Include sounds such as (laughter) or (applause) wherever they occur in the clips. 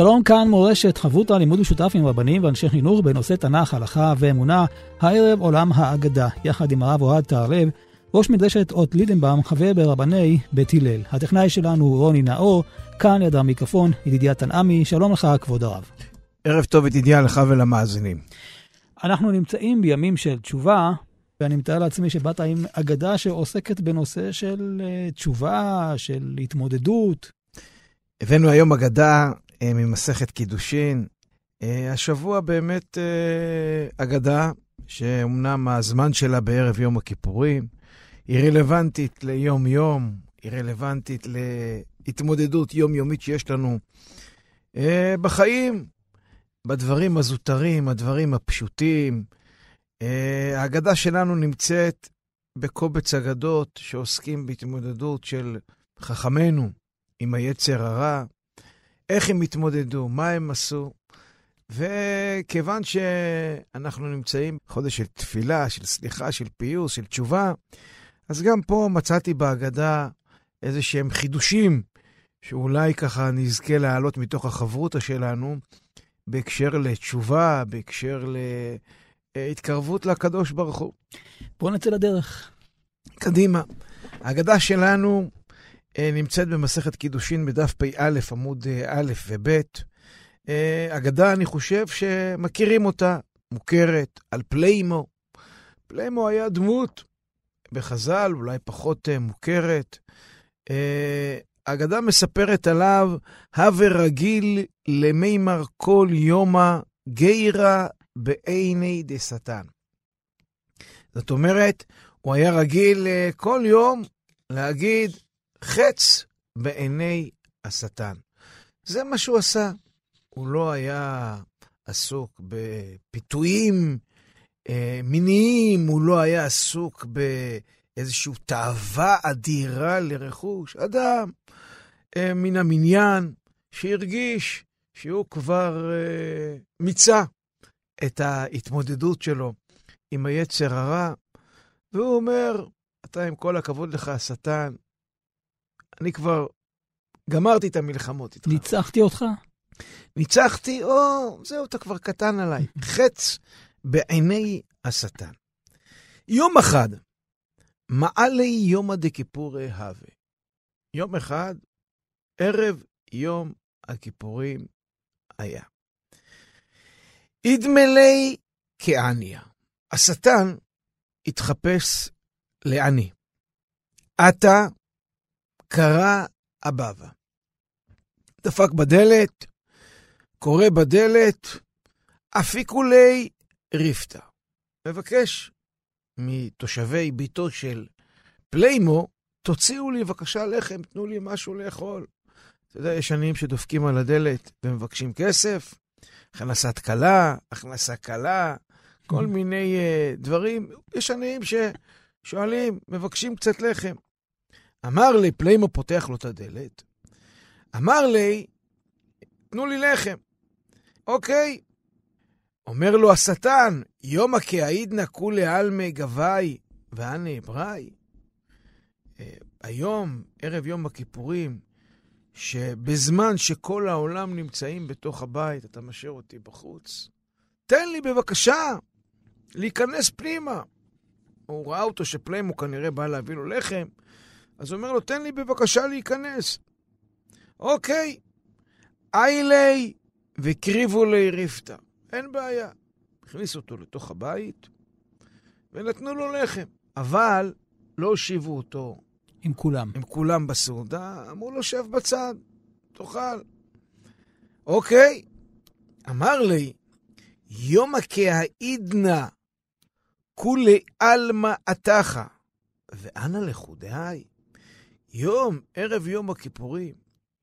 שלום, כאן מורשת חברותא לימוד משותף עם רבנים ואנשי חינוך בנושא תנ"ך, הלכה ואמונה, הערב עולם האגדה, יחד עם הרב אוהד תהרלב, ראש מדרשת אות לידנבאום, חבר ברבני בית הלל. הטכנאי שלנו הוא רוני נאור, כאן ליד המיקרופון, ידידיה תנעמי, שלום לך, כבוד הרב. ערב טוב ידידיה לך ולמאזינים. אנחנו נמצאים בימים של תשובה, ואני מתאר לעצמי שבאת עם אגדה שעוסקת בנושא של uh, תשובה, של התמודדות. הבאנו היום אגדה אה, ממסכת קידושין. אה, השבוע באמת אה, אגדה, שאומנם הזמן שלה בערב יום הכיפורים, היא רלוונטית ליום-יום, היא רלוונטית להתמודדות יומיומית שיש לנו בחיים, בדברים הזוטרים, הדברים הפשוטים. ההגדה שלנו נמצאת בקובץ אגדות שעוסקים בהתמודדות של חכמינו עם היצר הרע, איך הם התמודדו, מה הם עשו. וכיוון שאנחנו נמצאים בחודש של תפילה, של סליחה, של פיוס, של תשובה, אז גם פה מצאתי בהגדה איזה שהם חידושים, שאולי ככה נזכה להעלות מתוך החברותא שלנו, בהקשר לתשובה, בהקשר להתקרבות לקדוש ברוך הוא. בואו נצא לדרך. קדימה. ההגדה שלנו נמצאת במסכת קידושין בדף פ"א, עמוד אה, א' וב'. אה, אגדה, אני חושב שמכירים אותה, מוכרת, על פליימו. פליימו היה דמות בחז"ל, אולי פחות מוכרת. האגדה מספרת עליו, הווה רגיל למימר כל יומא גיירא בעיני דשטן. זאת אומרת, הוא היה רגיל כל יום להגיד, חץ בעיני השטן. זה מה שהוא עשה. הוא לא היה עסוק בפיתויים אה, מיניים, הוא לא היה עסוק באיזושהי תאווה אדירה לרכוש. אדם אה, מן המניין שהרגיש שהוא כבר אה, מיצה את ההתמודדות שלו עם היצר הרע, והוא אומר, אתה, עם כל הכבוד לך, השטן, אני כבר גמרתי את המלחמות איתך. ניצחתי אותך? ניצחתי, או, זהו, אתה כבר קטן עליי. (laughs) חץ בעיני השטן. יום אחד, מעלי יומא דכיפורי הווה. יום אחד, ערב יום הכיפורים היה. אידמלי כעניה. השטן התחפש לעני. עתה קרא הבבא. דפק בדלת, קורא בדלת, אפיקולי ריפתא. מבקש מתושבי ביתו של פליימו, תוציאו לי בבקשה לחם, תנו לי משהו לאכול. אתה יודע, יש עניים שדופקים על הדלת ומבקשים כסף, הכנסת כלה, הכנסה קלה, כל. מיני אה, דברים. יש עניים ששואלים, מבקשים קצת לחם. אמר לי, פליימו פותח לו את הדלת, אמר לי, תנו לי לחם. אוקיי. אומר לו השטן, יומא כהעידנא כולי עלמי גבאי ואנה אבראי. אה, היום, ערב יום הכיפורים, שבזמן שכל העולם נמצאים בתוך הבית, אתה משאיר אותי בחוץ. תן לי בבקשה להיכנס פנימה. הוא ראה אותו שפליימו כנראה בא להביא לו לחם, אז הוא אומר לו, תן לי בבקשה להיכנס. אוקיי, איילי וקריבו לי ריפתא. אין בעיה. הכניסו אותו לתוך הבית ונתנו לו לחם. אבל לא הושיבו אותו. עם כולם. עם כולם בסעודה, אמרו לו, שב בצד, תאכל. אוקיי, אמר לי, יומא כהעידנא כולי עלמא עתך, ואנה לכודי? יום, ערב יום הכיפורים,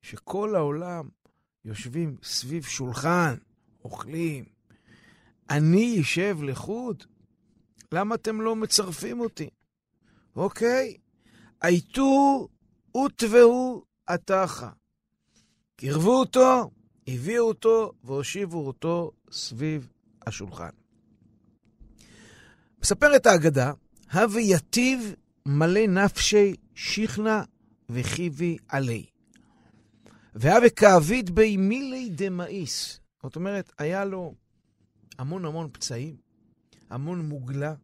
שכל העולם יושבים סביב שולחן, אוכלים. אני אשב לחוד? למה אתם לא מצרפים אותי? אוקיי, הייתו ותבעו עתך. קירבו אותו, הביאו אותו והושיבו אותו סביב השולחן. מספרת האגדה, הווה יתיב מלא נפשי שכנע וחיבי עלי. והווה כאביד בי מילי דמאיס. זאת אומרת, היה לו המון המון פצעים, המון מוגלה,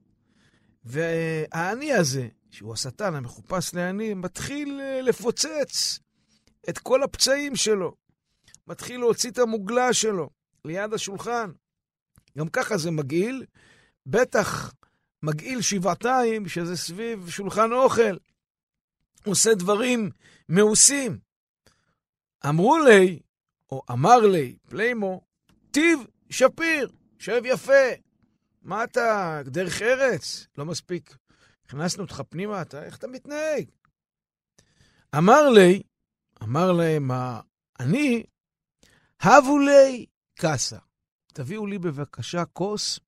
והעני הזה, שהוא השטן המחופש לעני, מתחיל אה, לפוצץ את כל הפצעים שלו. מתחיל להוציא את המוגלה שלו ליד השולחן. גם ככה זה מגעיל, בטח מגעיל שבעתיים, שזה סביב שולחן אוכל. עושה דברים מעושים. אמרו לי, או אמר לי, פליימו, טיב שפיר, שב יפה. מה אתה, דרך ארץ? לא מספיק. הכנסנו אותך פנימה, אתה, איך אתה מתנהג? אמר לי, אמר להם, אני, הבו לי קאסה. תביאו לי בבקשה כוס.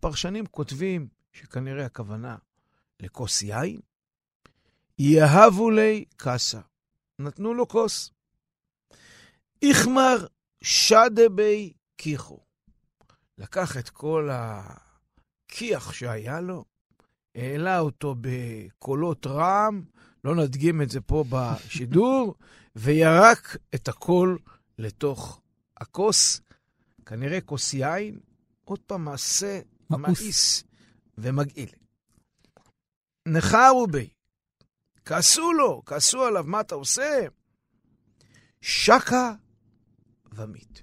פרשנים כותבים שכנראה הכוונה לכוס יין. יהבו לי קאסה. נתנו לו כוס. איכמר שדבי קיחו. לקח את כל הכיח שהיה לו, העלה אותו בקולות רעם, לא נדגים את זה פה בשידור, (laughs) וירק את הכל לתוך הכוס, כנראה כוס יין, עוד פעם מעשה מאיס ומגעיל. נחרו בי, כעסו לו, כעסו עליו, מה אתה עושה? שקה ומת.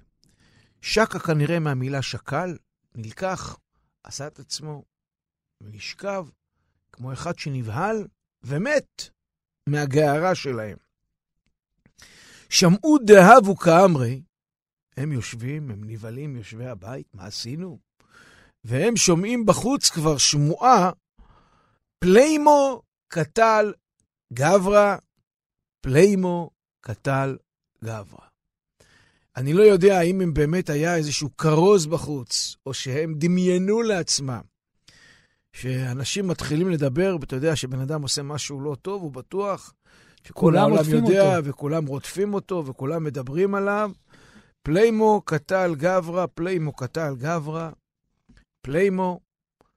שקה כנראה מהמילה שקל, נלקח, עשה את עצמו ונשכב, כמו אחד שנבהל ומת מהגערה שלהם. שמעו דהוו קאמרי, הם יושבים, הם נבהלים, יושבי הבית, מה עשינו? והם שומעים בחוץ כבר שמועה, פליימו קטל גברא, פליימו קטל גברא. אני לא יודע האם אם באמת היה איזשהו כרוז בחוץ, או שהם דמיינו לעצמם שאנשים מתחילים לדבר, ואתה יודע שבן אדם עושה משהו לא טוב, הוא בטוח שכל העולם יודע, אותו. וכולם רודפים אותו, וכולם מדברים עליו. פליימו קטל גברא, פליימו קטל גברא. פליימו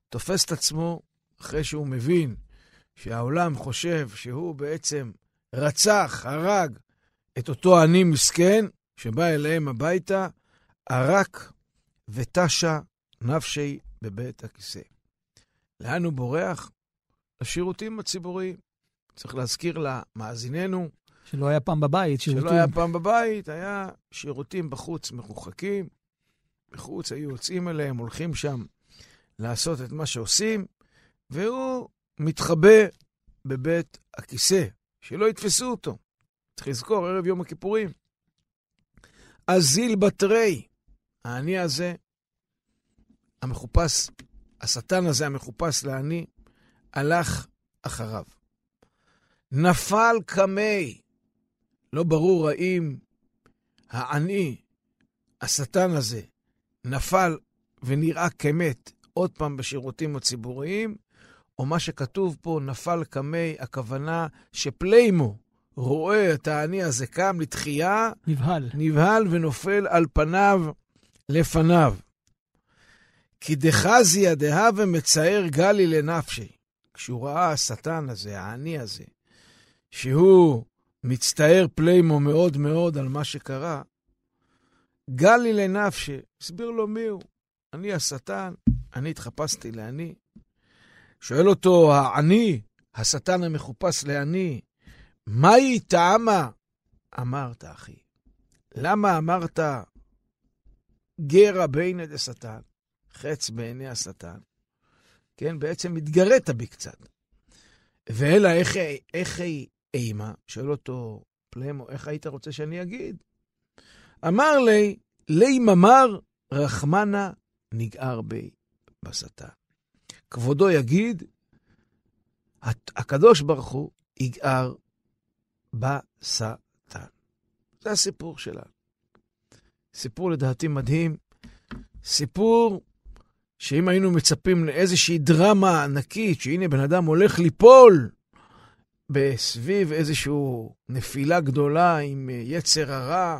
תופס את עצמו אחרי שהוא מבין שהעולם חושב שהוא בעצם רצח, הרג את אותו עני מסכן, שבא אליהם הביתה, ערק ותשה נפשי בבית הכיסא. לאן הוא בורח? לשירותים הציבוריים. צריך להזכיר למאזיננו. שלא היה פעם בבית, שירותים. שלא היה פעם בבית, היה שירותים בחוץ מרוחקים. בחוץ היו יוצאים אליהם, הולכים שם לעשות את מה שעושים, והוא מתחבא בבית הכיסא, שלא יתפסו אותו. צריך לזכור, ערב יום הכיפורים. אזיל בתרי, האני הזה, המחופש, השטן הזה המחופש לעני, הלך אחריו. נפל קמי, לא ברור האם העני, השטן הזה, נפל ונראה כמת עוד פעם בשירותים הציבוריים, או מה שכתוב פה, נפל קמי, הכוונה שפליימו, רואה את העני הזה קם לתחייה, נבהל. נבהל ונופל על פניו לפניו. כי דחזיה דהווה מצער גלי לנפשי. כשהוא ראה השטן הזה, העני הזה, שהוא מצטער פליימו מאוד מאוד על מה שקרה, גלי לנפשי, הסביר לו מי הוא. אני השטן, אני התחפשתי לעני. שואל אותו העני, השטן המחופש לעני, מהי טעמה? אמרת, אחי. למה אמרת גרה בינה דשטן, חץ בעיני השטן? כן, בעצם התגרית בי קצת. ואלא איך, איך היא אימה? שואל אותו פלמו, איך היית רוצה שאני אגיד? אמר לי, לי ממר רחמנה נגער בי בשטן. כבודו יגיד, הקדוש ברוך הוא יגער בשטן. זה הסיפור שלנו. סיפור לדעתי מדהים. סיפור שאם היינו מצפים לאיזושהי דרמה ענקית, שהנה בן אדם הולך ליפול בסביב איזושהי נפילה גדולה עם יצר הרע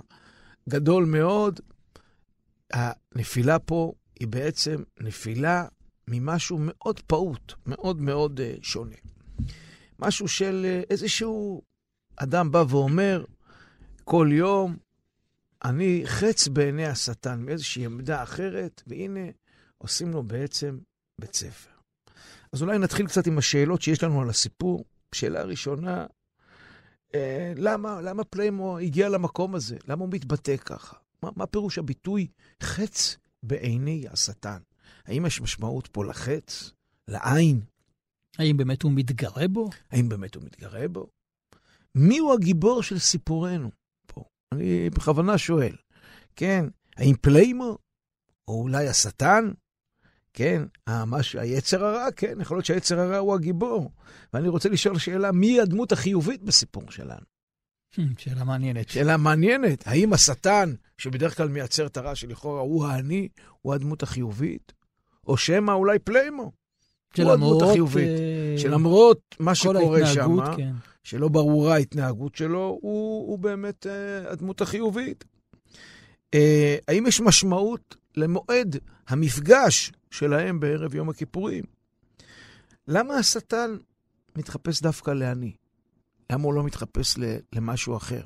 גדול מאוד, הנפילה פה היא בעצם נפילה ממשהו מאוד פעוט, מאוד מאוד uh, שונה. משהו של uh, איזשהו אדם בא ואומר כל יום, אני חץ בעיני השטן מאיזושהי עמדה אחרת, והנה עושים לו בעצם בית ספר. אז אולי נתחיל קצת עם השאלות שיש לנו על הסיפור. שאלה ראשונה, אה, למה, למה פליימו הגיע למקום הזה? למה הוא מתבטא ככה? מה, מה פירוש הביטוי חץ בעיני השטן? האם יש משמעות פה לחץ, לעין? האם באמת הוא מתגרה בו? האם באמת הוא מתגרה בו? מי הוא הגיבור של סיפורנו פה? אני בכוונה שואל. כן, האם פליימו? או אולי השטן? כן, המש... היצר הרע, כן, יכול להיות שהיצר הרע הוא הגיבור. ואני רוצה לשאול שאלה, מי הדמות החיובית בסיפור שלנו? המ, שאלה מעניינת. שאלה מעניינת. האם השטן, שבדרך כלל מייצר את הרע שלכאורה הוא האני, הוא הדמות החיובית? או שמא אולי פליימו? הוא הדמות החיובית. אה... שלמרות מה שקורה שם, כן. שלא ברורה ההתנהגות שלו, הוא, הוא באמת אה, הדמות החיובית. Uh, האם יש משמעות למועד המפגש שלהם בערב יום הכיפורים? למה השטן מתחפש דווקא לעני? למה הוא לא מתחפש למשהו אחר?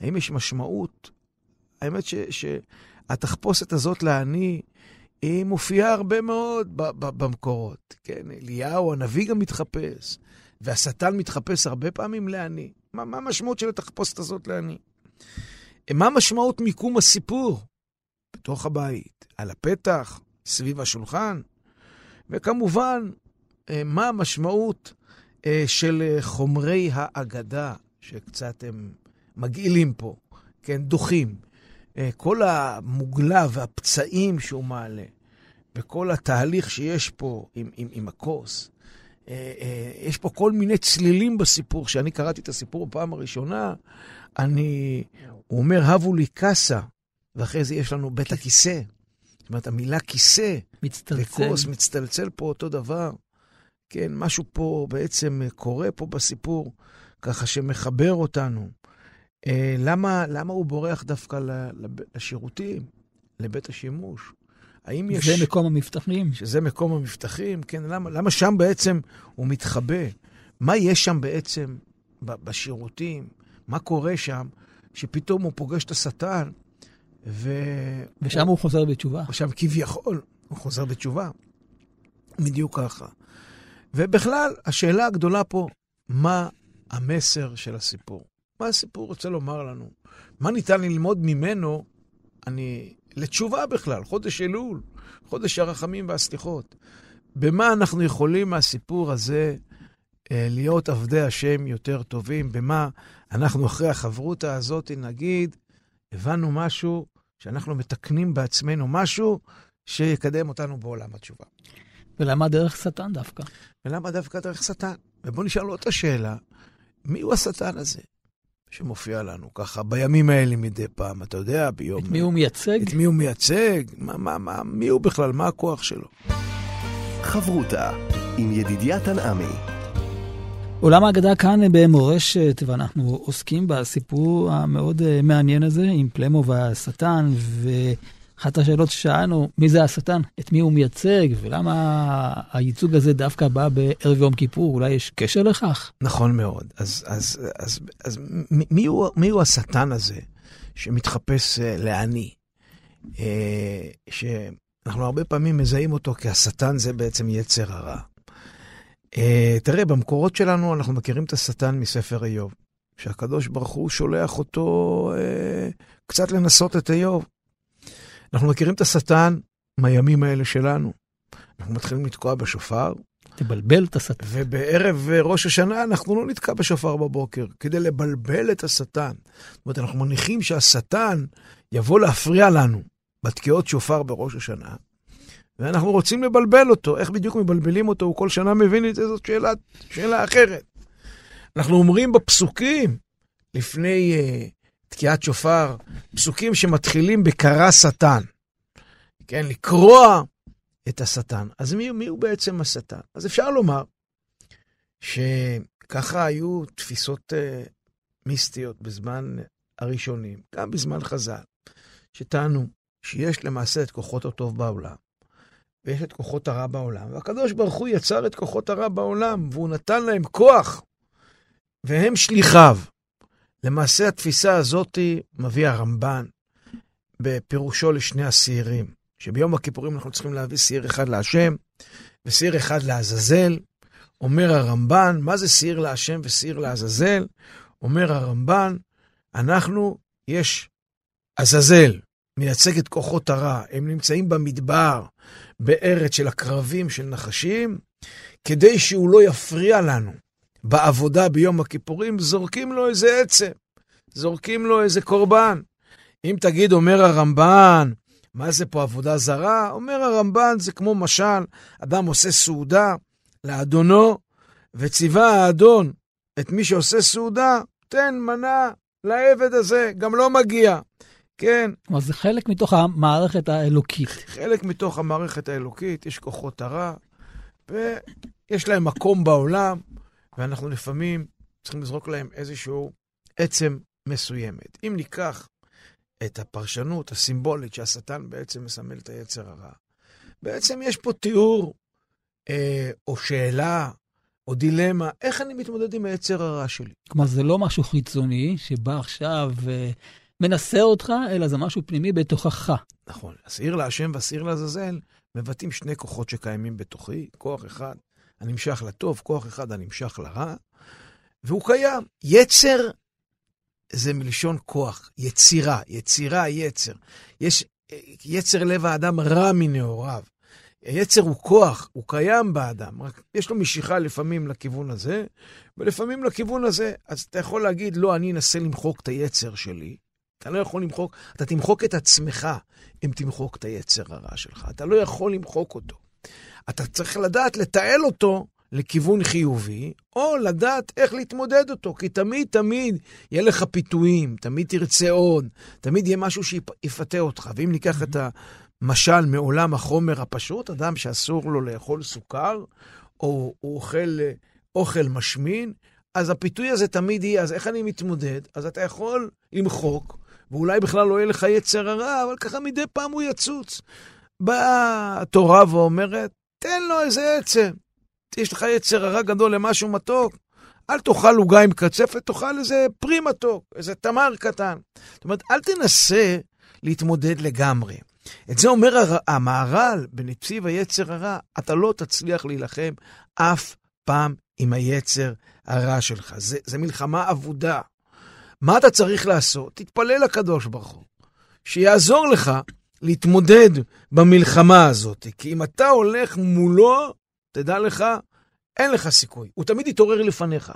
האם יש משמעות? האמת ש, שהתחפושת הזאת לעני, היא מופיעה הרבה מאוד במקורות. כן, אליהו הנביא גם מתחפש, והשטן מתחפש הרבה פעמים לעני. מה, מה המשמעות של התחפושת הזאת לעני? מה משמעות מיקום הסיפור? בתוך הבית, על הפתח, סביב השולחן, וכמובן, אה, מה המשמעות אה, של אה, חומרי האגדה, שקצת הם מגעילים פה, כן, דוחים. כל המוגלה והפצעים שהוא מעלה, וכל התהליך שיש פה עם, עם, עם הכוס, יש פה כל מיני צלילים בסיפור. כשאני קראתי את הסיפור בפעם הראשונה, אני, הוא אומר, הבו לי קאסה, ואחרי זה יש לנו בית הכיסא. זאת אומרת, המילה כיסא מצטלצל. וכוס מצטלצל פה אותו דבר. כן, משהו פה בעצם קורה פה בסיפור, ככה שמחבר אותנו. אה, למה, למה הוא בורח דווקא לשירותים, לבית השימוש? האם יש... זה מקום המבטחים. שזה מקום המבטחים, כן. למה, למה שם בעצם הוא מתחבא? מה יש שם בעצם בשירותים? מה קורה שם שפתאום הוא פוגש את השטן ו... ושם הוא, הוא חוזר בתשובה. ושם כביכול הוא חוזר בתשובה. בדיוק ככה. ובכלל, השאלה הגדולה פה, מה המסר של הסיפור? מה הסיפור רוצה לומר לנו? מה ניתן ללמוד ממנו, אני, לתשובה בכלל, חודש אלול, חודש הרחמים והסליחות. במה אנחנו יכולים מהסיפור הזה אה, להיות עבדי השם יותר טובים? במה אנחנו אחרי החברותה הזאת נגיד, הבנו משהו, שאנחנו מתקנים בעצמנו משהו שיקדם אותנו בעולם התשובה. ולמה דרך שטן דווקא? ולמה דווקא דרך שטן? ובואו נשאל לו את השאלה, מי הוא השטן הזה שמופיע לנו ככה בימים האלה מדי פעם, אתה יודע, ביום... את מי הוא מייצג? את מי הוא מייצג? מה, מה, מה, מי הוא בכלל? מה הכוח שלו? חברותה עם ידידיה תנעמי עולם האגדה כאן במורשת, ואנחנו עוסקים בסיפור המאוד אה, מעניין הזה עם פלמו והשטן, ואחת השאלות ששאלנו, מי זה השטן? את מי הוא מייצג? ולמה הייצוג הזה דווקא בא בערב יום כיפור? אולי יש קשר לכך? נכון מאוד. אז, אז, אז, אז מי, הוא, מי הוא השטן הזה שמתחפש אה, לעני? אה, שאנחנו הרבה פעמים מזהים אותו כי השטן זה בעצם יצר הרע. Uh, תראה, במקורות שלנו אנחנו מכירים את השטן מספר איוב, שהקדוש ברוך הוא שולח אותו uh, קצת לנסות את איוב. אנחנו מכירים את השטן מהימים האלה שלנו. אנחנו מתחילים לתקוע בשופר. תבלבל את השטן. ובערב ראש השנה אנחנו לא נתקע בשופר בבוקר, כדי לבלבל את השטן. זאת אומרת, אנחנו מניחים שהשטן יבוא להפריע לנו בתקיעות שופר בראש השנה, ואנחנו רוצים לבלבל אותו. איך בדיוק מבלבלים אותו? הוא כל שנה מבין את זה, זאת שאלה, שאלה אחרת. אנחנו אומרים בפסוקים, לפני uh, תקיעת שופר, פסוקים שמתחילים בקרא שטן. כן, לקרוע את השטן. אז מי, מי הוא בעצם השטן? אז אפשר לומר שככה היו תפיסות uh, מיסטיות בזמן הראשונים, גם בזמן חז"ל, שטענו שיש למעשה את כוחות הטוב בעולם, ויש את כוחות הרע בעולם, והקדוש ברוך הוא יצר את כוחות הרע בעולם, והוא נתן להם כוח, והם שליחיו. למעשה התפיסה הזאת מביא הרמב"ן בפירושו לשני השעירים, שביום הכיפורים אנחנו צריכים להביא שעיר אחד להשם ושעיר אחד לעזאזל. אומר הרמב"ן, מה זה שעיר להשם ושעיר לעזאזל? אומר הרמב"ן, אנחנו, יש עזאזל, מייצג את כוחות הרע, הם נמצאים במדבר, בארץ של הקרבים של נחשים, כדי שהוא לא יפריע לנו בעבודה ביום הכיפורים, זורקים לו איזה עצם, זורקים לו איזה קורבן. אם תגיד, אומר הרמב"ן, מה זה פה עבודה זרה? אומר הרמב"ן, זה כמו משל, אדם עושה סעודה לאדונו, וציווה האדון את מי שעושה סעודה, תן מנה לעבד הזה, גם לא מגיע. כן. כלומר, זה חלק מתוך המערכת האלוקית. חלק מתוך המערכת האלוקית, יש כוחות הרע, ויש להם מקום בעולם, ואנחנו לפעמים צריכים לזרוק להם איזשהו עצם מסוימת. אם ניקח את הפרשנות הסימבולית שהשטן בעצם מסמל את היצר הרע, בעצם יש פה תיאור אה, או שאלה או דילמה, איך אני מתמודד עם היצר הרע שלי. כלומר, זה לא משהו חיצוני שבא עכשיו אה, מנסה אותך, אלא זה משהו פנימי בתוכך. נכון. השעיר להשם והשעיר לעזאזל מבטאים שני כוחות שקיימים בתוכי, כוח אחד הנמשך לטוב, כוח אחד הנמשך לרע, והוא קיים. יצר זה מלשון כוח, יצירה, יצירה, יצר. יש, יצר לב האדם רע מנעוריו. היצר הוא כוח, הוא קיים באדם, רק יש לו משיכה לפעמים לכיוון הזה, ולפעמים לכיוון הזה. אז אתה יכול להגיד, לא, אני אנסה למחוק את היצר שלי. אתה לא יכול למחוק, אתה תמחוק את עצמך אם תמחוק את היצר הרע שלך. אתה לא יכול למחוק אותו. אתה צריך לדעת לתעל אותו לכיוון חיובי, או לדעת איך להתמודד אותו, כי תמיד תמיד יהיה לך פיתויים, תמיד תרצה עוד, תמיד יהיה משהו שיפתה אותך. ואם ניקח את המשל מעולם החומר הפשוט, אדם שאסור לו לאכול סוכר, או הוא אוכל אוכל משמין, אז הפיתוי הזה תמיד יהיה, אז איך אני מתמודד? אז אתה יכול למחוק, ואולי בכלל לא יהיה לך יצר הרע, אבל ככה מדי פעם הוא יצוץ. באה התורה ואומרת, תן לו איזה עצם. יש לך יצר הרע גדול למשהו מתוק, אל תאכל עוגה עם קצפת, תאכל איזה פרי מתוק, איזה תמר קטן. זאת אומרת, אל תנסה להתמודד לגמרי. את זה אומר המהר"ל בנציב היצר הרע, אתה לא תצליח להילחם אף פעם עם היצר הרע שלך. זה, זה מלחמה אבודה. מה אתה צריך לעשות? תתפלל לקדוש ברוך הוא, שיעזור לך להתמודד במלחמה הזאת. כי אם אתה הולך מולו, תדע לך, אין לך סיכוי. הוא תמיד יתעורר לפניך.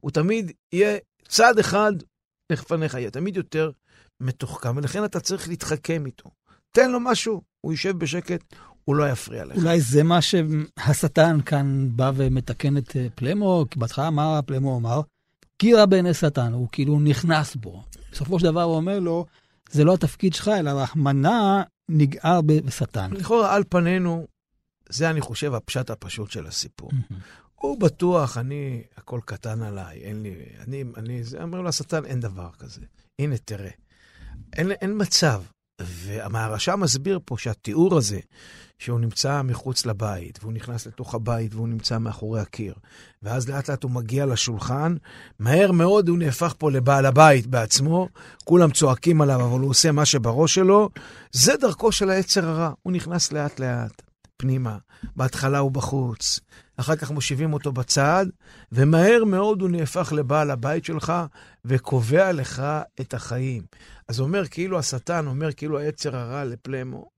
הוא תמיד יהיה צעד אחד לפניך, יהיה תמיד יותר מתוחכם, ולכן אתה צריך להתחכם איתו. תן לו משהו, הוא יישב בשקט, הוא לא יפריע לך. אולי זה מה שהשטן כאן בא ומתקן את אה, פלמו, כי בהתחלה מה פלמו אמר? קירה בעיני שטן, הוא כאילו נכנס בו. בסופו של דבר הוא אומר לו, זה לא התפקיד שלך, אלא רחמנה נגער בשטן. לכאורה, על פנינו, זה, אני חושב, הפשט הפשוט של הסיפור. הוא בטוח, אני, הכל קטן עליי, אין לי, אני, אני, זה, אומר לו השטן, אין דבר כזה. הנה, תראה. אין, אין מצב. והמהרשע מסביר פה שהתיאור הזה, שהוא נמצא מחוץ לבית, והוא נכנס לתוך הבית, והוא נמצא מאחורי הקיר, ואז לאט לאט הוא מגיע לשולחן, מהר מאוד הוא נהפך פה לבעל הבית בעצמו, כולם צועקים עליו, אבל הוא עושה מה שבראש שלו, זה דרכו של היצר הרע, הוא נכנס לאט לאט פנימה, בהתחלה הוא בחוץ, אחר כך מושיבים אותו בצד, ומהר מאוד הוא נהפך לבעל הבית שלך, וקובע לך את החיים. אז אומר, כאילו השטן, אומר כאילו היצר הרע לפלמו,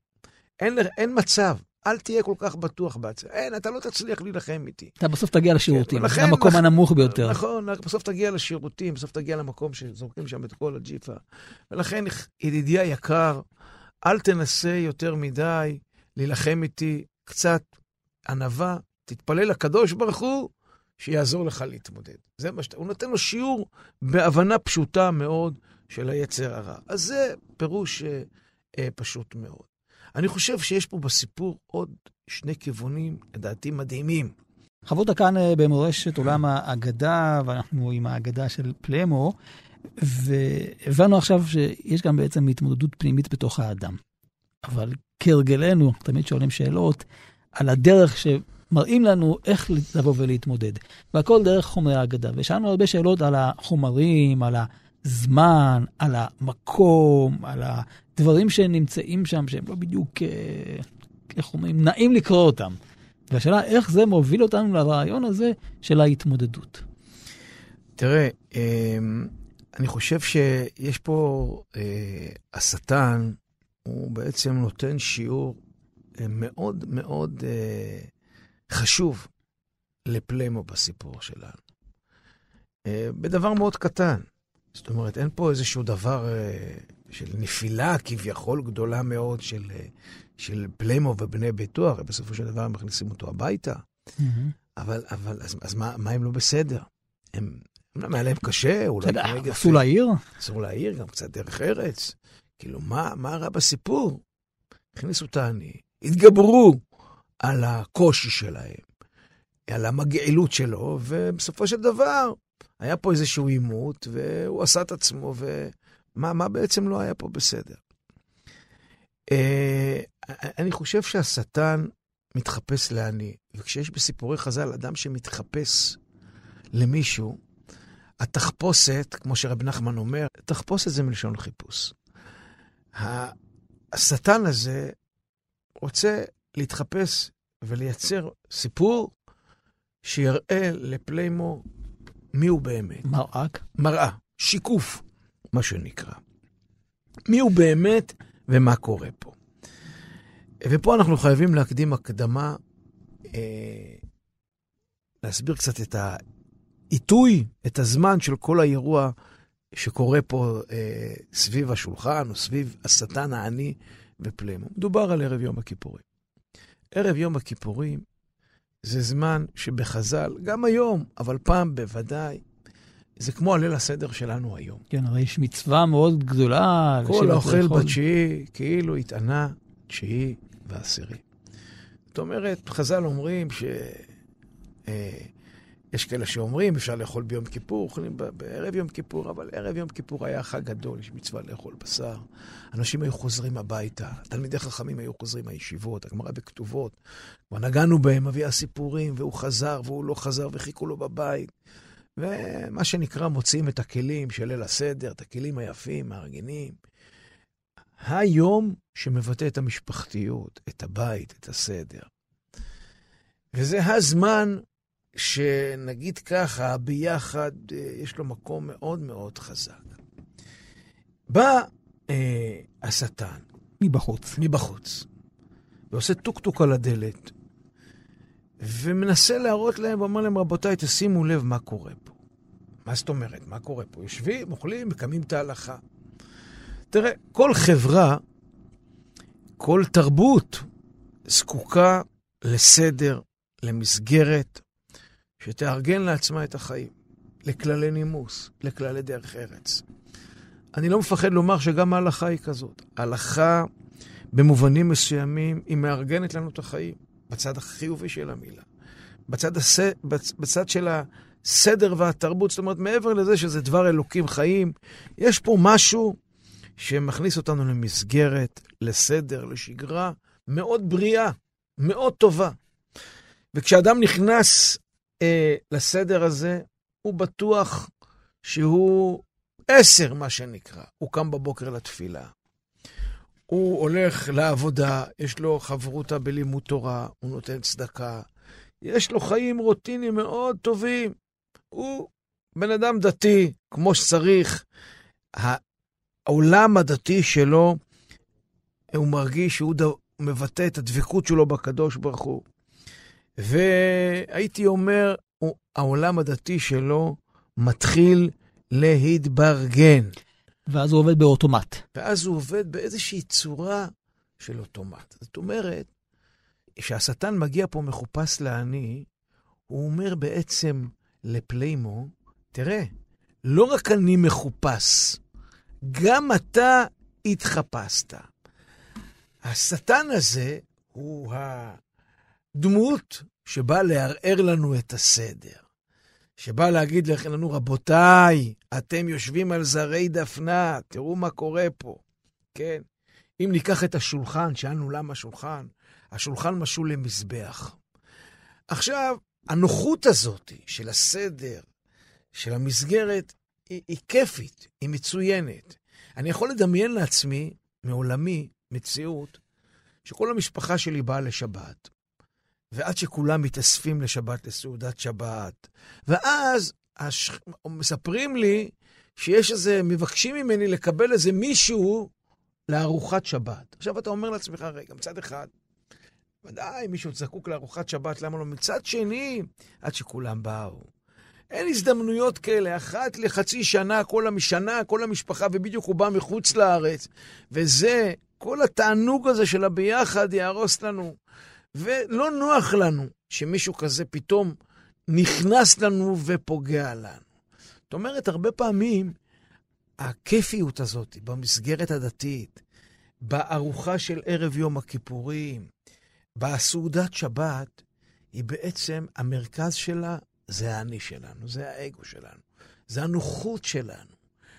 אין, אין מצב, אל תהיה כל כך בטוח בעצמך. אין, אתה לא תצליח להילחם איתי. אתה בסוף תגיע לשירותים, כן, זה המקום הנמוך ביותר. נכון, בסוף תגיע לשירותים, בסוף תגיע למקום שזורקים שם את כל הג'יפה. ולכן, ידידי היקר, אל תנסה יותר מדי להילחם איתי, קצת ענווה, תתפלל לקדוש ברוך הוא, שיעזור לך להתמודד. זה מה שאתה... הוא נותן לו שיעור בהבנה פשוטה מאוד של היצר הרע. אז זה פירוש אה, אה, פשוט מאוד. אני חושב שיש פה בסיפור עוד שני כיוונים, לדעתי, מדהימים. חברות כאן אה, במורשת עולם האגדה, ואנחנו עם האגדה של פלמו, והבנו עכשיו שיש גם בעצם התמודדות פנימית בתוך האדם. אבל כהרגלנו, תמיד שואלים שאלות על הדרך שמראים לנו איך לבוא ולהתמודד. והכל דרך חומרי האגדה. ושאלנו הרבה שאלות על החומרים, על הזמן, על המקום, על הדברים שנמצאים שם, שהם לא בדיוק, אה, איך אומרים, נעים לקרוא אותם. והשאלה איך זה מוביל אותנו לרעיון הזה של ההתמודדות. תראה, אמ, אני חושב שיש פה, אה, השטן, הוא בעצם נותן שיעור אה, מאוד מאוד חשוב לפלמו בסיפור שלנו. בדבר מאוד קטן. זאת אומרת, אין פה איזשהו דבר של נפילה כביכול גדולה מאוד של, של פלמו ובני ביתו, הרי בסופו של דבר הם מכניסים אותו הביתה. Mm-hmm. אבל, אבל אז, אז מה, מה הם לא בסדר? הם אמנם היה להם קשה, אולי כרגע... אסור להעיר? אסור להעיר, גם קצת דרך ארץ. כאילו, מה, מה רע בסיפור? הכניסו את העני, התגברו על הקושי שלהם, על המגעילות שלו, ובסופו של דבר היה פה איזשהו עימות, והוא עשה את עצמו, ומה מה בעצם לא היה פה בסדר? אה, אני חושב שהשטן מתחפש לעני, וכשיש בסיפורי חז"ל אדם שמתחפש למישהו, התחפושת, כמו שרב נחמן אומר, תחפושת זה מלשון חיפוש. השטן הזה רוצה להתחפש ולייצר סיפור שיראה לפליימו מי הוא באמת. מראה? מראה, שיקוף, מה שנקרא. מי הוא באמת ומה קורה פה. ופה אנחנו חייבים להקדים הקדמה, אה, להסביר קצת את העיתוי, את הזמן של כל האירוע שקורה פה אה, סביב השולחן, או סביב השטן העני ופלמו. מדובר על ערב יום הכיפורים. ערב יום הכיפורים זה זמן שבחז"ל, גם היום, אבל פעם בוודאי, זה כמו הליל הסדר שלנו היום. כן, הרי יש מצווה מאוד גדולה. כל האוכל בתשיעי, כאילו התענה תשיעי ועשירי. זאת אומרת, חז"ל אומרים ש... אה, יש כאלה שאומרים, אפשר לאכול ביום כיפור, אוכלים בערב יום כיפור, אבל ערב יום כיפור היה חג גדול, יש מצווה לאכול בשר. אנשים היו חוזרים הביתה, תלמידי חכמים היו חוזרים מהישיבות, הגמרא בכתובות. כבר נגענו בהם, מביא הסיפורים, והוא חזר והוא לא חזר, וחיכו לו בבית. ומה שנקרא, מוציאים את הכלים של ליל הסדר, את הכלים היפים, מארגנים. היום שמבטא את המשפחתיות, את הבית, את הסדר. וזה הזמן שנגיד ככה, ביחד אה, יש לו מקום מאוד מאוד חזק. בא אה, השטן. מבחוץ. מבחוץ. ועושה טוק-טוק על הדלת, ומנסה להראות להם, ואומר להם, רבותיי, תשימו לב מה קורה פה. מה זאת אומרת? מה קורה פה? יושבים, אוכלים, מקיימים את ההלכה. תראה, כל חברה, כל תרבות, זקוקה לסדר, למסגרת, שתארגן לעצמה את החיים, לכללי נימוס, לכללי דרך ארץ. אני לא מפחד לומר שגם ההלכה היא כזאת. ההלכה, במובנים מסוימים, היא מארגנת לנו את החיים, בצד החיובי של המילה. בצד, הס... בצד של הסדר והתרבות, זאת אומרת, מעבר לזה שזה דבר אלוקים חיים, יש פה משהו שמכניס אותנו למסגרת, לסדר, לשגרה מאוד בריאה, מאוד טובה. וכשאדם נכנס אה, לסדר הזה, הוא בטוח שהוא עשר, מה שנקרא. הוא קם בבוקר לתפילה. הוא הולך לעבודה, יש לו חברותה בלימוד תורה, הוא נותן צדקה. יש לו חיים רוטיניים מאוד טובים. הוא בן אדם דתי, כמו שצריך. העולם הדתי שלו, הוא מרגיש שהוא מבטא את הדבקות שלו בקדוש ברוך הוא. והייתי אומר, העולם הדתי שלו מתחיל להתברגן. ואז הוא עובד באוטומט. ואז הוא עובד באיזושהי צורה של אוטומט. זאת אומרת, כשהשטן מגיע פה מחופש לעני, הוא אומר בעצם לפליימו, תראה, לא רק אני מחופש, גם אתה התחפשת. השטן הזה הוא הדמות שבאה לערער לנו את הסדר. שבא להגיד לנו, רבותיי, אתם יושבים על זרי דפנה, תראו מה קורה פה, כן? אם ניקח את השולחן, שאלנו למה השולחן, השולחן משול למזבח. עכשיו, הנוחות הזאת של הסדר, של המסגרת, היא, היא כיפית, היא מצוינת. אני יכול לדמיין לעצמי, מעולמי, מציאות, שכל המשפחה שלי באה לשבת, ועד שכולם מתאספים לשבת, לסעודת שבת, ואז הש... מספרים לי שיש איזה, מבקשים ממני לקבל איזה מישהו לארוחת שבת. עכשיו אתה אומר לעצמך, רגע, מצד אחד, ודאי, מישהו זקוק לארוחת שבת, למה לא? מצד שני, עד שכולם באו. אין הזדמנויות כאלה, אחת לחצי שנה, כל המשנה, כל המשפחה, ובדיוק הוא בא מחוץ לארץ. וזה, כל התענוג הזה של הביחד יהרוס לנו. ולא נוח לנו שמישהו כזה פתאום נכנס לנו ופוגע לנו. זאת אומרת, הרבה פעמים הכיפיות הזאת במסגרת הדתית, בארוחה של ערב יום הכיפורים, בסעודת שבת, היא בעצם, המרכז שלה זה האני שלנו, זה האגו שלנו, זה הנוחות שלנו.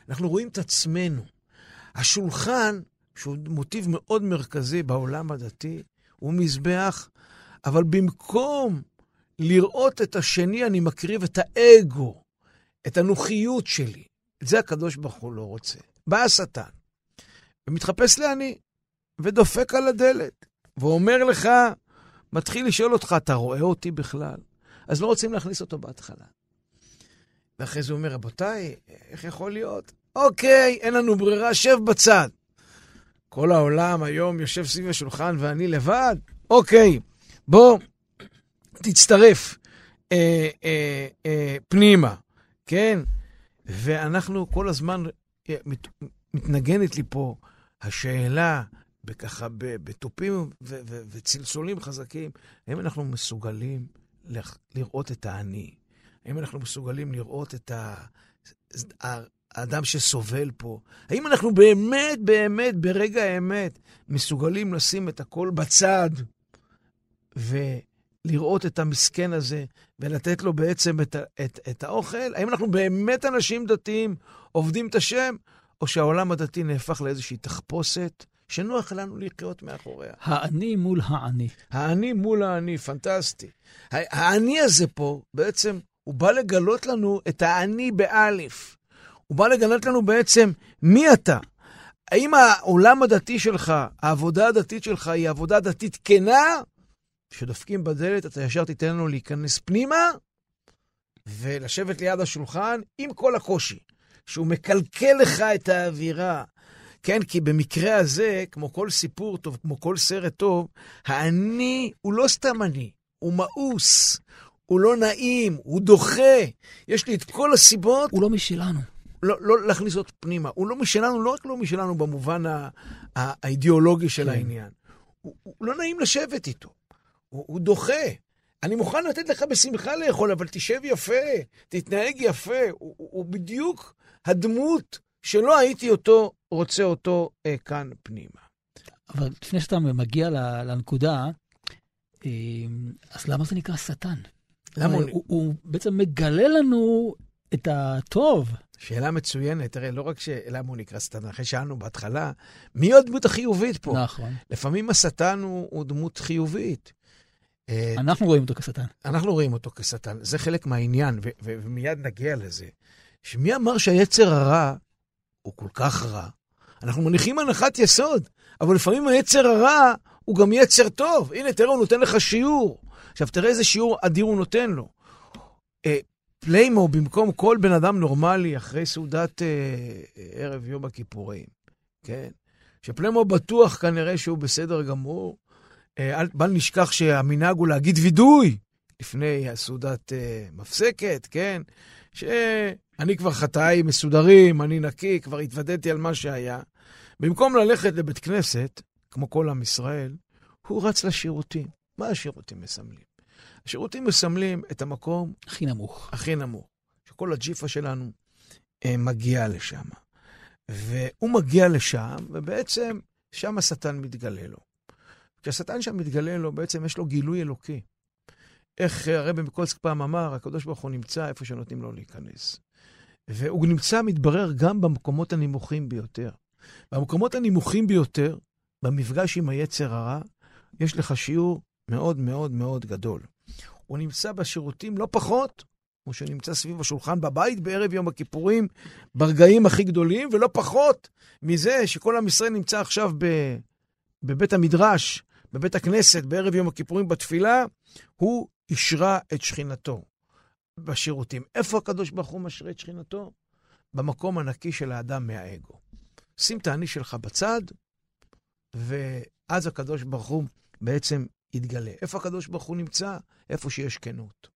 אנחנו רואים את עצמנו. השולחן, שהוא מוטיב מאוד מרכזי בעולם הדתי, הוא מזבח, אבל במקום לראות את השני, אני מקריב את האגו, את הנוחיות שלי. את זה הקדוש ברוך הוא לא רוצה. בא השטן, ומתחפש לאני, ודופק על הדלת, ואומר לך, מתחיל לשאול אותך, אתה רואה אותי בכלל? אז לא רוצים להכניס אותו בהתחלה. ואחרי זה הוא אומר, רבותיי, איך יכול להיות? אוקיי, אין לנו ברירה, שב בצד. כל העולם היום יושב סביב השולחן ואני לבד? אוקיי, בוא, תצטרף אה, אה, אה, פנימה, כן? ואנחנו כל הזמן, אה, מת, מתנגנת לי פה השאלה, ככה בתופים וצלצולים חזקים, האם אנחנו מסוגלים לראות את האני? האם אנחנו מסוגלים לראות את ה... האדם שסובל פה? האם אנחנו באמת, באמת, ברגע האמת, מסוגלים לשים את הכל בצד ולראות את המסכן הזה ולתת לו בעצם את, את, את האוכל? האם אנחנו באמת אנשים דתיים, עובדים את השם, או שהעולם הדתי נהפך לאיזושהי תחפושת שנוח לנו לחיות מאחוריה? האני מול האני. האני מול האני, פנטסטי. האני הזה פה, בעצם, הוא בא לגלות לנו את האני באלף. הוא בא לגלות לנו בעצם מי אתה. האם העולם הדתי שלך, העבודה הדתית שלך, היא עבודה דתית כנה? כשדופקים בדלת, אתה ישר תיתן לנו להיכנס פנימה ולשבת ליד השולחן עם כל הקושי, שהוא מקלקל לך את האווירה. כן, כי במקרה הזה, כמו כל סיפור טוב, כמו כל סרט טוב, האני הוא לא סתם אני, הוא מאוס, הוא לא נעים, הוא דוחה. יש לי את כל הסיבות. הוא לא משלנו. לא, לא להכניס אותו פנימה. הוא לא משלנו, לא רק לא משלנו במובן האידיאולוגי של כן. העניין. הוא, הוא לא נעים לשבת איתו. הוא, הוא דוחה. אני מוכן לתת לך בשמחה לאכול, אבל תשב יפה, תתנהג יפה. הוא, הוא, הוא בדיוק הדמות שלא הייתי אותו, רוצה אותו אה, כאן פנימה. אבל לפני שאתה מגיע לנקודה, אה, אז למה זה נקרא שטן? למה הוא... הוא, הוא בעצם מגלה לנו את הטוב. שאלה מצוינת. תראה, לא רק למה הוא נקרא שטן, אחרי שאלנו בהתחלה, מי הדמות החיובית פה? נכון. לפעמים השטן הוא, הוא דמות חיובית. אה, אנחנו רואים אותו כשטן. אנחנו רואים אותו כשטן. זה חלק מהעניין, ומיד נגיע לזה. שמי אמר שהיצר הרע הוא כל כך רע? אנחנו מניחים הנחת יסוד, אבל לפעמים היצר הרע הוא גם יצר טוב. הנה, תראה, הוא נותן לך שיעור. עכשיו, תראה איזה שיעור אדיר הוא נותן לו. פליימו, במקום כל בן אדם נורמלי אחרי סעודת אה, ערב יום הכיפורים, כן? שפליימו בטוח כנראה שהוא בסדר גמור. אה, אל, בל נשכח שהמנהג הוא להגיד וידוי לפני הסעודת אה, מפסקת, כן? שאני כבר חטאי מסודרים, אני נקי, כבר התוודעתי על מה שהיה. במקום ללכת לבית כנסת, כמו כל עם ישראל, הוא רץ לשירותים. מה השירותים מסמלים? השירותים מסמלים את המקום... הכי נמוך. הכי נמוך. שכל הג'יפה שלנו אה, מגיעה לשם. והוא מגיע לשם, ובעצם שם השטן מתגלה לו. כשהשטן שם מתגלה לו, בעצם יש לו גילוי אלוקי. איך הרבי מקולסק פעם אמר, הקדוש ברוך הוא נמצא איפה שנותנים לו להיכנס. והוא נמצא, מתברר, גם במקומות הנמוכים ביותר. במקומות הנמוכים ביותר, במפגש עם היצר הרע, יש לך שיעור מאוד מאוד מאוד גדול. הוא נמצא בשירותים לא פחות, כמו שנמצא סביב השולחן בבית בערב יום הכיפורים, ברגעים הכי גדולים, ולא פחות מזה שכל עם ישראל נמצא עכשיו ב, בבית המדרש, בבית הכנסת, בערב יום הכיפורים בתפילה, הוא אישרה את שכינתו בשירותים. איפה הקדוש ברוך הוא משרה את שכינתו? במקום הנקי של האדם מהאגו. שים את האני שלך בצד, ואז הקדוש ברוך הוא בעצם יתגלה. איפה הקדוש ברוך הוא נמצא? איפה שיש כנות.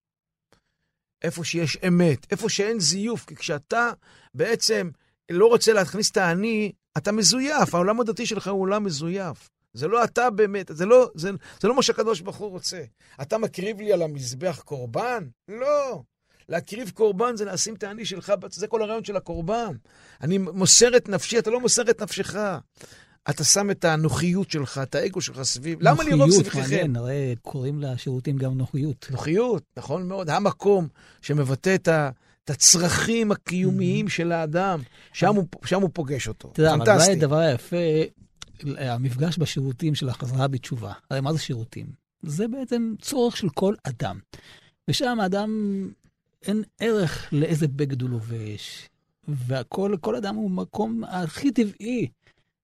איפה שיש אמת, איפה שאין זיוף, כי כשאתה בעצם לא רוצה להכניס את האני, אתה מזויף, העולם הדתי שלך הוא עולם מזויף. זה לא אתה באמת, זה לא, זה, זה לא מה שהקדוש ברוך הוא רוצה. אתה מקריב לי על המזבח קורבן? לא. להקריב קורבן זה לשים את האני שלך, זה כל הרעיון של הקורבן. אני מוסר את נפשי, אתה לא מוסר את נפשך. אתה שם את הנוחיות שלך, את האגו שלך סביב. למה לראות סביבכם? נוחיות, מעניין, הרי קוראים לשירותים גם נוחיות. נוחיות, נכון מאוד. המקום שמבטא את, ה, את הצרכים הקיומיים mm-hmm. של האדם, שם הוא, שם הוא פוגש אותו. אתה יודע, אבל אולי הדבר היפה, המפגש בשירותים של החזרה בתשובה. הרי מה זה שירותים? זה בעצם צורך של כל אדם. ושם האדם, אין ערך לאיזה בגד הוא לובש. והכל, כל אדם הוא מקום הכי טבעי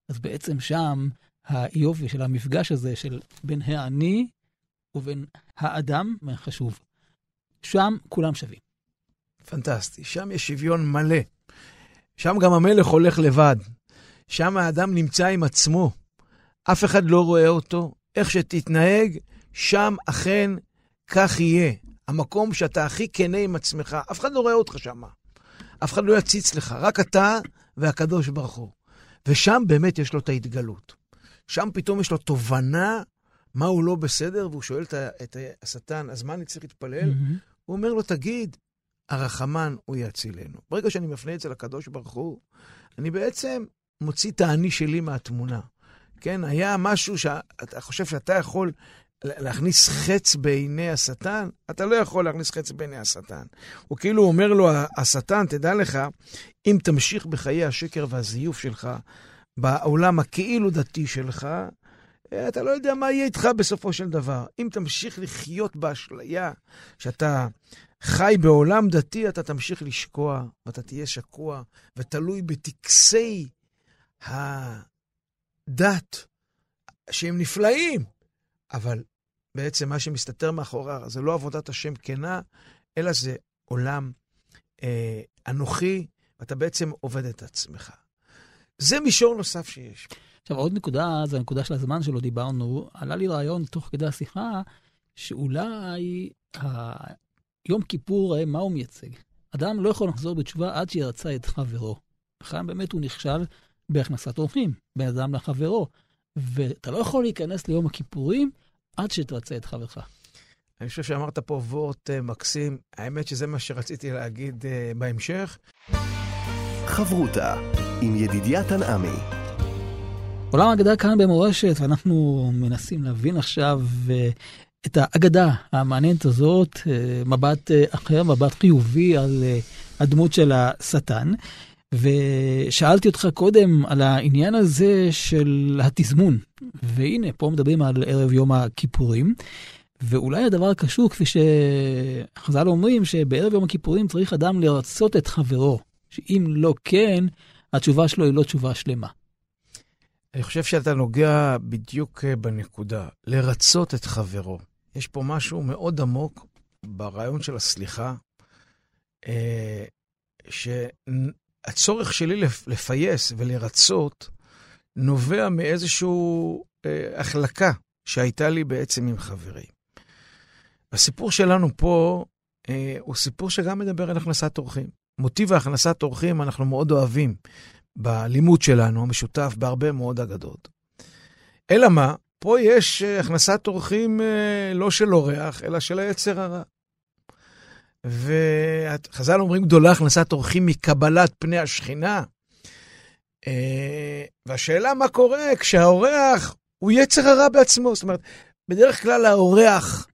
אז בעצם שם היופי של המפגש הזה של בין האני ובין האדם, חשוב. שם כולם שווים. פנטסטי. שם יש שוויון מלא. שם גם המלך הולך לבד. שם האדם נמצא עם עצמו. אף אחד לא רואה אותו. איך שתתנהג, שם אכן כך יהיה. המקום שאתה הכי כנה עם עצמך, אף אחד לא רואה אותך שם. אף אחד לא יציץ לך, רק אתה והקדוש ברוך הוא. ושם באמת יש לו את ההתגלות. שם פתאום יש לו תובנה מה הוא לא בסדר, והוא שואל את השטן, אז מה אני צריך להתפלל? Mm-hmm. הוא אומר לו, תגיד, הרחמן הוא יצילנו. ברגע שאני מפנה את זה לקדוש ברוך הוא, אני בעצם מוציא את האני שלי מהתמונה. כן, היה משהו שאתה חושב שאתה יכול להכניס חץ בעיני השטן, אתה לא יכול להכניס חץ בעיני השטן. הוא כאילו אומר לו, השטן, תדע לך, אם תמשיך בחיי השקר והזיוף שלך, בעולם הכאילו דתי שלך, אתה לא יודע מה יהיה איתך בסופו של דבר. אם תמשיך לחיות באשליה שאתה חי בעולם דתי, אתה תמשיך לשקוע, ואתה תהיה שקוע ותלוי בטקסי הדת, שהם נפלאים, אבל בעצם מה שמסתתר מאחורי זה לא עבודת השם כנה, אלא זה עולם אה, אנוכי, ואתה בעצם עובד את עצמך. זה מישור נוסף שיש. עכשיו, עוד נקודה, זו הנקודה של הזמן שלא דיברנו. עלה לי רעיון תוך כדי השיחה, שאולי ה... יום כיפור, מה הוא מייצג? אדם לא יכול לחזור בתשובה עד שירצה את חברו. לכן באמת הוא נכשל בהכנסת אורחים, בין אדם לחברו. ואתה לא יכול להיכנס ליום הכיפורים עד שתרצה את חברך. אני חושב שאמרת פה וורט uh, מקסים. האמת שזה מה שרציתי להגיד uh, בהמשך. חברותה עם ידידיה תנעמי. עולם האגדה כאן במורשת, ואנחנו מנסים להבין עכשיו uh, את האגדה המעניינת הזאת, מבט אחר, מבט חיובי על הדמות של השטן. ושאלתי אותך קודם על העניין הזה של התזמון, והנה, פה מדברים על ערב יום הכיפורים, ואולי הדבר קשור, כפי שחז"ל אומרים, שבערב יום הכיפורים צריך אדם לרצות את חברו, שאם לא כן, התשובה שלו היא לא תשובה שלמה. אני חושב שאתה נוגע בדיוק אה, בנקודה, לרצות את חברו. יש פה משהו מאוד עמוק ברעיון של הסליחה, אה, שהצורך שלי לפייס ולרצות נובע מאיזושהי אה, החלקה שהייתה לי בעצם עם חברי. הסיפור שלנו פה אה, הוא סיפור שגם מדבר על הכנסת אורחים. מוטיב הכנסת אורחים אנחנו מאוד אוהבים בלימוד שלנו, המשותף, בהרבה מאוד אגדות. אלא מה? פה יש אה, הכנסת אורחים אה, לא של אורח, אלא של היצר הרע. וחז"ל אומרים גדולה הכנסת אורחים מקבלת פני השכינה. אה, והשאלה מה קורה כשהאורח הוא יצר הרע בעצמו. זאת אומרת, בדרך כלל האורח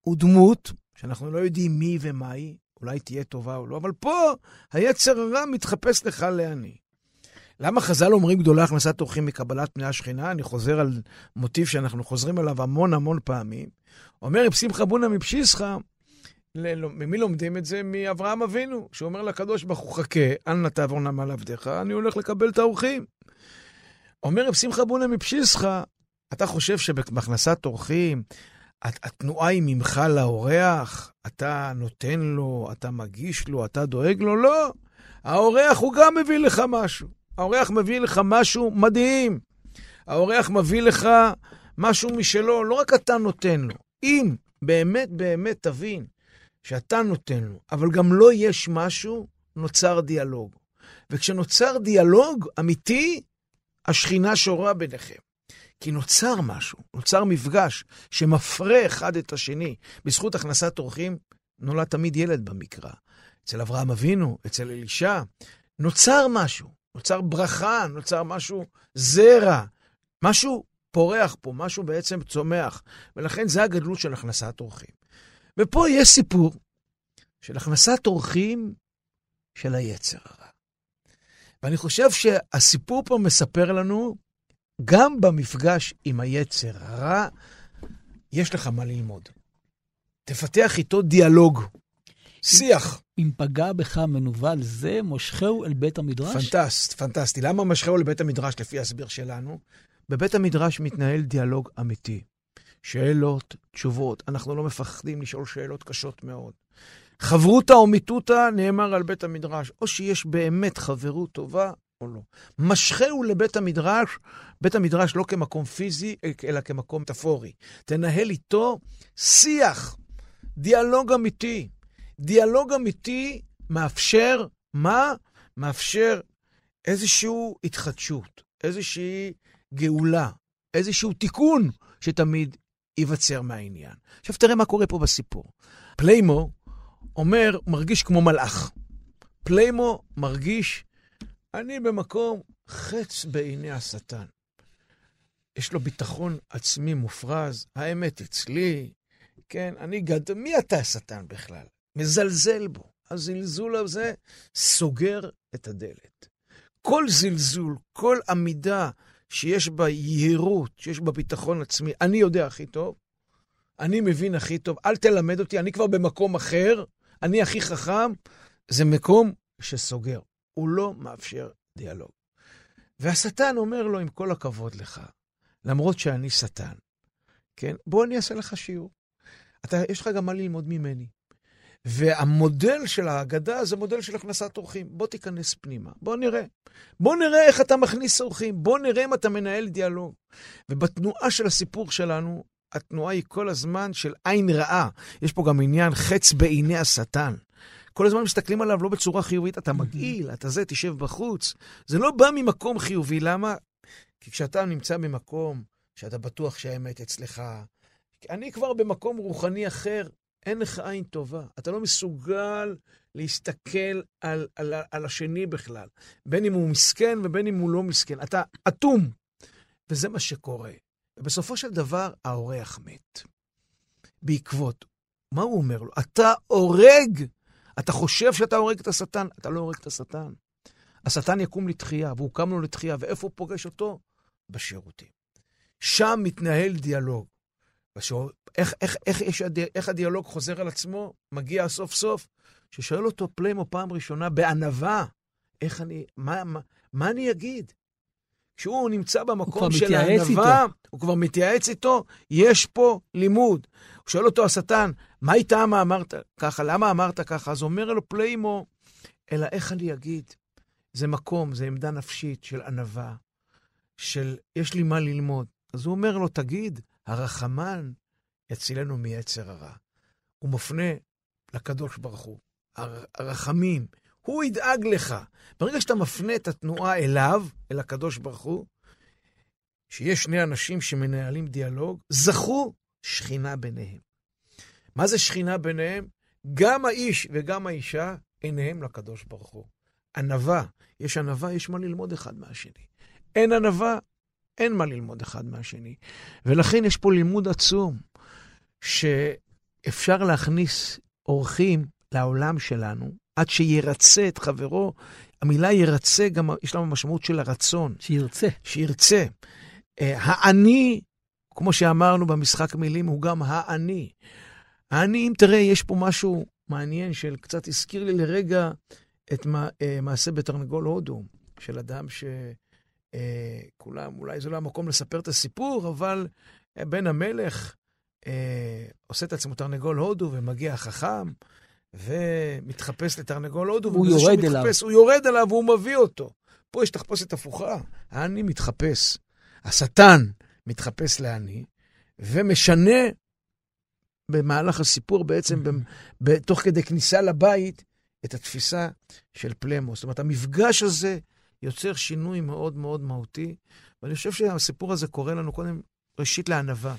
הוא דמות שאנחנו לא יודעים מי ומה היא, אולי תהיה טובה או לא, אבל פה היצר הרע מתחפש לך לעני. למה חז"ל אומרים גדולה הכנסת אורחים מקבלת פני השכינה? אני חוזר על מוטיב שאנחנו חוזרים עליו המון המון פעמים. אומר רב שמחה בונה מפשיסחה, ממי לומדים את זה? מאברהם אבינו, שאומר לקדוש ברוך הוא, חכה, אל נא תעבור נמל עבדיך, אני הולך לקבל את האורחים. אומר רב שמחה בונה מפשיסחה, אתה חושב שבהכנסת אורחים, התנועה היא ממך לאורח, אתה נותן לו, אתה מגיש לו, אתה דואג לו? לא. האורח הוא גם מביא לך משהו. האורח מביא לך משהו מדהים. האורח מביא לך משהו משלו, לא רק אתה נותן לו. אם באמת באמת תבין שאתה נותן לו, אבל גם לא יש משהו, נוצר דיאלוג. וכשנוצר דיאלוג אמיתי, השכינה שורה ביניכם. כי נוצר משהו, נוצר מפגש שמפרה אחד את השני. בזכות הכנסת אורחים נולד תמיד ילד במקרא. אצל אברהם אבינו, אצל אלישע, נוצר משהו, נוצר ברכה, נוצר משהו זרע, משהו פורח פה, משהו בעצם צומח. ולכן זה הגדלות של הכנסת אורחים. ופה יש סיפור של הכנסת אורחים של היצר הרע. ואני חושב שהסיפור פה מספר לנו, גם במפגש עם היצר הרע, יש לך מה ללמוד. תפתח איתו דיאלוג, שיח. אם פגע בך מנוול זה, מושכהו אל בית המדרש? פנטסט, פנטסטי. למה משכהו אל בית המדרש, לפי ההסבר שלנו? בבית המדרש מתנהל דיאלוג אמיתי. שאלות, תשובות. אנחנו לא מפחדים לשאול שאלות קשות מאוד. חברותא או מיתותא נאמר על בית המדרש, או שיש באמת חברות טובה או לא. משכהו לבית המדרש, בית המדרש לא כמקום פיזי, אלא כמקום מטאפורי. תנהל איתו שיח, דיאלוג אמיתי. דיאלוג אמיתי מאפשר, מה? מאפשר איזושהי התחדשות, איזושהי גאולה, איזשהו תיקון שתמיד ייווצר מהעניין. עכשיו תראה מה קורה פה בסיפור. פליימו אומר, מרגיש כמו מלאך. פליימו מרגיש, אני במקום חץ בעיני השטן. יש לו ביטחון עצמי מופרז, האמת אצלי, כן, אני גד... מי אתה השטן בכלל? מזלזל בו. הזלזול הזה סוגר את הדלת. כל זלזול, כל עמידה שיש בה יהירות, שיש בה ביטחון עצמי, אני יודע הכי טוב, אני מבין הכי טוב, אל תלמד אותי, אני כבר במקום אחר, אני הכי חכם, זה מקום שסוגר. הוא לא מאפשר דיאלוג. והשטן אומר לו, עם כל הכבוד לך, למרות שאני שטן, כן? בוא אני אעשה לך שיעור. אתה, יש לך גם מה ללמוד ממני. והמודל של ההגדה זה מודל של הכנסת אורחים. בוא תיכנס פנימה, בוא נראה. בוא נראה איך אתה מכניס אורחים, בוא נראה אם אתה מנהל דיאלוג. ובתנועה של הסיפור שלנו, התנועה היא כל הזמן של עין רעה. יש פה גם עניין חץ בעיני השטן. כל הזמן מסתכלים עליו לא בצורה חיובית, אתה מגעיל, אתה זה, תשב בחוץ. זה לא בא ממקום חיובי, למה? כי כשאתה נמצא במקום שאתה בטוח שהאמת אצלך, אני כבר במקום רוחני אחר, אין לך עין טובה. אתה לא מסוגל להסתכל על, על, על השני בכלל, בין אם הוא מסכן ובין אם הוא לא מסכן. אתה אטום. וזה מה שקורה. ובסופו של דבר, האורח מת. בעקבות. מה הוא אומר לו? אתה הורג! אתה חושב שאתה הורג את השטן? אתה לא הורג את השטן. השטן יקום לתחייה, והוא קם לו לתחייה, ואיפה הוא פוגש אותו? בשירותים. שם מתנהל דיאלוג. בשור... איך, איך, איך, איך, איך הדיאלוג חוזר על עצמו, מגיע סוף סוף, ששואל אותו פליימו פעם ראשונה בענווה, איך אני, מה, מה, מה אני אגיד? כשהוא נמצא במקום של הענווה, הוא כבר מתייעץ איתו, יש פה לימוד. הוא שואל אותו השטן, מה איתה מה אמרת ככה? למה אמרת ככה? אז אומר לו פליימו, אלא איך אני אגיד? זה מקום, זה עמדה נפשית של ענווה, של יש לי מה ללמוד. אז הוא אומר לו, תגיד, הרחמן יצילנו מיצר הרע. הוא מפנה לקדוש ברוך הוא, הרחמים, הוא ידאג לך. ברגע שאתה מפנה את התנועה אליו, אל הקדוש ברוך הוא, שיש שני אנשים שמנהלים דיאלוג, זכו שכינה ביניהם. מה זה שכינה ביניהם? גם האיש וגם האישה, עיניהם לקדוש ברוך הוא. ענווה. יש ענווה, יש מה ללמוד אחד מהשני. אין ענווה, אין מה ללמוד אחד מהשני. ולכן יש פה לימוד עצום, שאפשר להכניס אורחים לעולם שלנו, עד שירצה את חברו. המילה ירצה, גם יש לה משמעות של הרצון. שירצה. שירצה. אה, האני, כמו שאמרנו במשחק מילים, הוא גם האני. האני, אם תראה, יש פה משהו מעניין של קצת הזכיר לי לרגע את אה, מעשה בתרנגול הודו, של אדם שכולם, אה, אולי זה לא המקום לספר את הסיפור, אבל בן המלך עושה את עצמו תרנגול הודו ומגיע החכם. ומתחפש לתרנגול הודו, הוא יורד אליו. הוא יורד אליו והוא מביא אותו. פה יש תחפושת הפוכה. האני מתחפש. השטן מתחפש לאני, ומשנה במהלך הסיפור, בעצם ב, תוך כדי כניסה לבית, את התפיסה של פלמוס. זאת אומרת, המפגש הזה יוצר שינוי מאוד מאוד מהותי, ואני חושב שהסיפור הזה קורא לנו קודם, ראשית, לענווה.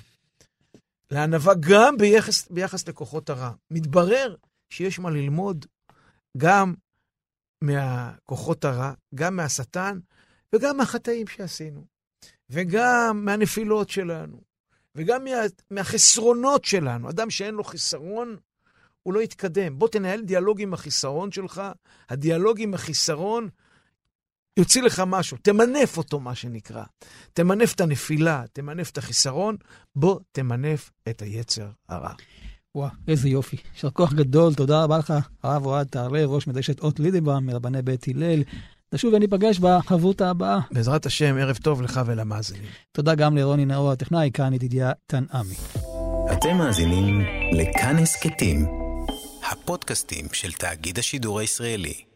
לענווה גם ביחס, ביחס לכוחות הרע. מתברר שיש מה ללמוד גם מהכוחות הרע, גם מהשטן וגם מהחטאים שעשינו, וגם מהנפילות שלנו, וגם מה, מהחסרונות שלנו. אדם שאין לו חיסרון, הוא לא יתקדם. בוא תנהל דיאלוג עם החיסרון שלך, הדיאלוג עם החיסרון יוציא לך משהו, תמנף אותו, מה שנקרא. תמנף את הנפילה, תמנף את החיסרון, בוא תמנף את היצר הרע. וואו, איזה יופי. יישר כוח גדול, תודה רבה לך, הרב אוהד תהרלב, ראש מדרשת אות לידנבאום, מרבני בית הלל. נשוב וניפגש בחברותה הבאה. בעזרת השם, ערב טוב לך ולמאזינים. תודה גם לרוני נאור הטכנאי, כאן ידידיה תנעמי. אתם מאזינים לכאן הסכתים, הפודקאסטים של תאגיד השידור הישראלי.